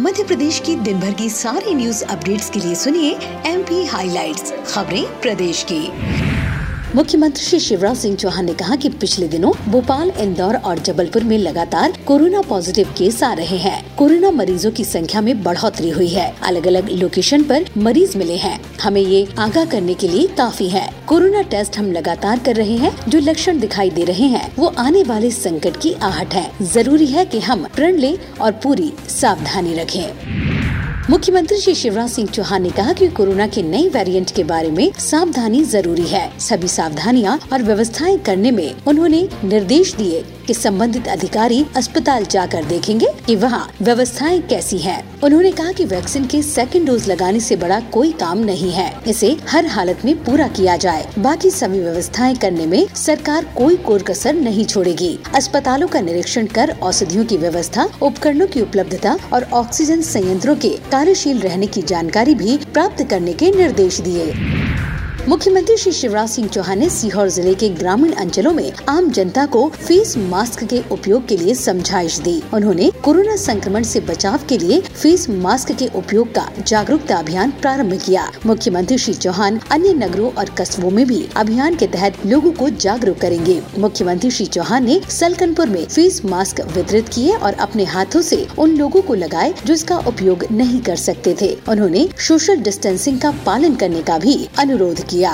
मध्य प्रदेश की दिन भर की सारी न्यूज़ अपडेट्स के लिए सुनिए एमपी हाइलाइट्स खबरें प्रदेश की। मुख्यमंत्री श्री शिवराज सिंह चौहान ने कहा कि पिछले दिनों भोपाल, इंदौर और जबलपुर में लगातार कोरोना पॉजिटिव केस आ रहे हैं। कोरोना मरीजों की संख्या में बढ़ोतरी हुई है। अलग अलग लोकेशन पर मरीज़ मिले हैं। हमें ये आगाह करने के लिए काफ़ी है। कोरोना टेस्ट हम लगातार कर रहे हैं। जो लक्षण दिखाई दे रहे हैं, वो आने वाले संकट की आहट है। ज़रूरी है की हम प्रण लें और पूरी सावधानी रखें। मुख्यमंत्री श्री शिवराज सिंह चौहान ने कहा कि कोरोना के नए वेरिएंट के बारे में सावधानी ज़रूरी है। सभी सावधानियाँ और व्यवस्थाएँ करने में उन्होंने निर्देश दिए कि संबंधित अधिकारी अस्पताल जाकर देखेंगे कि वहाँ व्यवस्थाएँ कैसी हैं। उन्होंने कहा कि वैक्सीन के सेकेंड डोज लगाने से बड़ा कोई काम नहीं है। इसे हर हालत में पूरा किया जाए। बाकी सभी व्यवस्थाएँ करने में सरकार कोई कोर कसर नहीं छोड़ेगी। अस्पतालों का निरीक्षण कर औषधियों की व्यवस्था, उपकरणों की उपलब्धता और ऑक्सीजन संयंत्रों के कार्यशील रहने की जानकारी भी प्राप्त करने के निर्देश दिए। मुख्यमंत्री श्री शिवराज सिंह चौहान ने सीहोर ज़िले के ग्रामीण अंचलों में आम जनता को फेस मास्क के उपयोग के लिए समझाइश दी। उन्होंने कोरोना संक्रमण से बचाव के लिए फेस मास्क के उपयोग का जागरूकता अभियान प्रारंभ किया। मुख्यमंत्री श्री चौहान अन्य नगरों और कस्बों में भी अभियान के तहत लोगों को जागरूक करेंगे। मुख्यमंत्री श्री चौहान ने सलकनपुर में फेस मास्क वितरित किए और अपने हाथों से उन लोगों को लगाए जो इसका उपयोग नहीं कर सकते थे। उन्होंने सोशल डिस्टेंसिंग का पालन करने का भी अनुरोध किया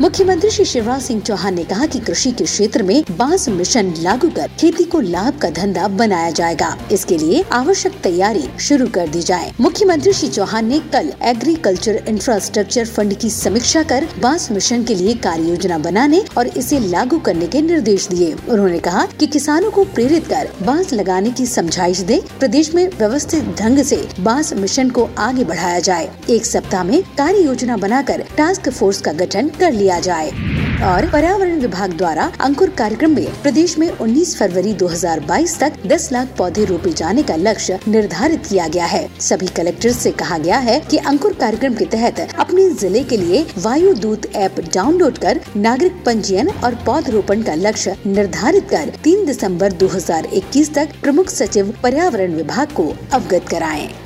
मुख्यमंत्री श्री शिवराज सिंह चौहान ने कहा कि कृषि के क्षेत्र में बाँस मिशन लागू कर खेती को लाभ का धंधा बनाया जाएगा। इसके लिए आवश्यक तैयारी शुरू कर दी जाए। मुख्यमंत्री श्री चौहान ने कल एग्रीकल्चर इंफ्रास्ट्रक्चर फंड की समीक्षा कर बाँस मिशन के लिए कार्य योजना बनाने और इसे लागू करने के निर्देश दिए। उन्होंने कहा कि किसानों को प्रेरित कर बाँस लगाने की समझाइश दे। प्रदेश में व्यवस्थित ढंग से बाँस मिशन को आगे बढ़ाया जाए। एक सप्ताह में कार्य योजना बनाकर टास्क फोर्स का गठन कर लिया लिया जाए और पर्यावरण विभाग द्वारा अंकुर कार्यक्रम में प्रदेश में 19 फरवरी 2022 तक 10 लाख पौधे रोपे जाने का लक्ष्य निर्धारित किया गया है सभी कलेक्टर से कहा गया है कि अंकुर कार्यक्रम के तहत अपने ज़िले के लिए वायु दूत ऐप डाउनलोड कर नागरिक पंजीयन और पौधरोपण का लक्ष्य निर्धारित कर 3 दिसंबर 2021 तक प्रमुख सचिव पर्यावरण विभाग को अवगत कराएँ।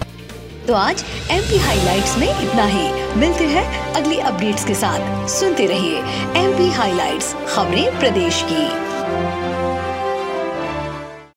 तो आज एम पी हाईलाइट्स में इतना ही। मिलते हैं अगली अपडेट्स के साथ। सुनते रहिए एम पी हाईलाइट खबरें प्रदेश की।